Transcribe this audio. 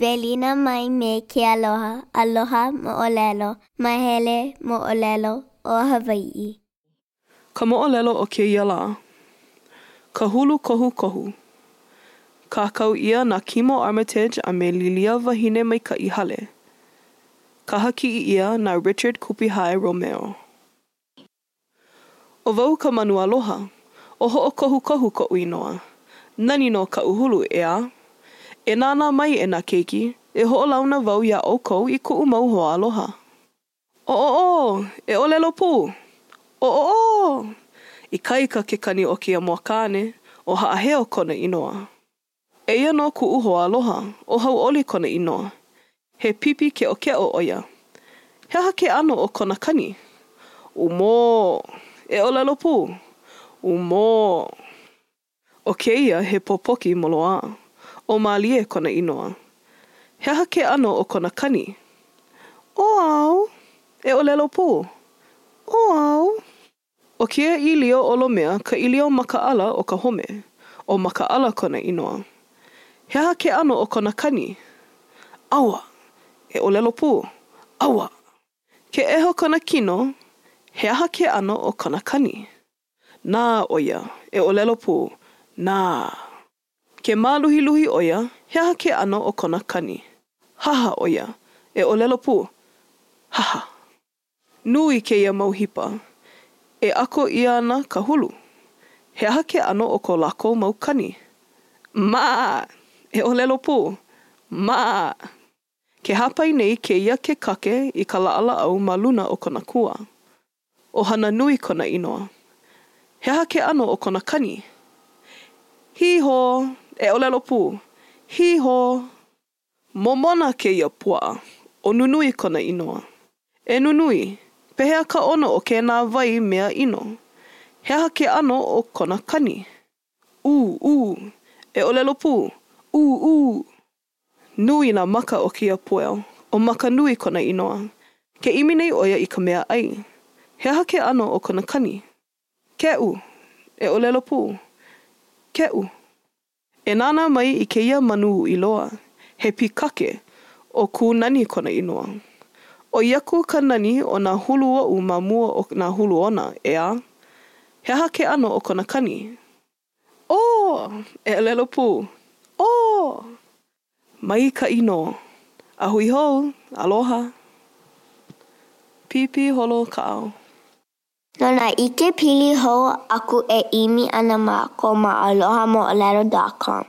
Welina mai me ke aloha, aloha moʻolelo, mahele moʻolelo o Hawaiʻi. Ka moʻolelo o kēia lā. Ka hulu kohukohu. Kākau ʻia na Kimo Armitage a me Lilia Wahinemaikaʻi Hale. Kahakiʻi ʻia na Richard Kupihea Romero. ʻO wau ka manu aloha, ʻo Hoʻokohukohu koʻu inoa, Nani nō kaʻu hulu, ʻeā? E nānā mai, e nā keiki, e hoʻolauna wau iā ʻoukou i kuʻu mau hoa aloha. ʻOʻoʻō! E ʻōlelo pū! ʻOʻoʻō! Ikaika ke kani o kēia moa kāne, ʻo Haʻaheo kona inoa. Eia nō kuʻu hoa aloha, ʻo Hauʻoli kona inoa. He pipi keʻokeʻo ʻo ia. He aha ke ʻano o kona kani? Umō! E ʻōlelo pū! Umō! ʻO kēia he pōpoki moloā. ʻO Mālie kona inoa. He aha ke ʻano o kona kani? ʻOau! E ʻōlelo pū! ʻOau! ʻO kēia ʻīlio olomea ka ʻīlio makaʻala o ka home, ʻo Makaʻala kona inoa. He aha ke ʻano o kona kani? ʻAoa! E ʻōlelo pū, ʻAoa! Ke ʻeha kona kino, he aha ke ʻano o kona kani? Nā, ʻo ia, e ʻōlelo pū, Nā! Ke māluhiluhi ʻo ia, he aha ke ʻano o kona kani? Haha! ʻo ia, e ʻōlelo pū, Haha! nui kēia mau hipa e ʻako ʻia ana ka hulu. He aha ke ʻano o ko lākou mau kani? Maa! E ʻōlelo pū, Maa! Ke hāpai nei kēia kēkake i ka laʻalāʻau ma luna o kona kua. ʻO Hananui kona inoa. He aha ke ʻano o kona kani? Hīhō! E ʻōlelo pū, Hīhō! Momona kēia puaʻa, ʻo Nunui kona inoa. E Nunui, pehea ka ʻono o kēnā wai mea ʻino? He aha ke ʻano o kona kani? ʻŪ, ʻū! E ʻōlelo pū, ʻŪ, ʻū! Nui nā maka o kēia pueo, ʻo Makanui kona inoa. Ke ʻimi nei ʻo ia i ka mea ʻai. He aha ke ʻano o kona kani? Keʻu! E ʻōlelo pū, Keʻu! E nānā mai i kēia manu uʻi loa, he pīkake, ʻo Kūnani kona inoa. ʻOi aku ka nani o nā hulu oʻu ma mua o nā hulu ona, ʻeā? He aha ke ʻano o kona kani? Oo! E ʻōlelo pū, Oo! Maikaʻi nō. A hui hou. Aloha. Pīpī holo kaʻao. No nā ʻikepili hou aku e ʻimi ana mākou ma Aloha Moʻolelo dot com.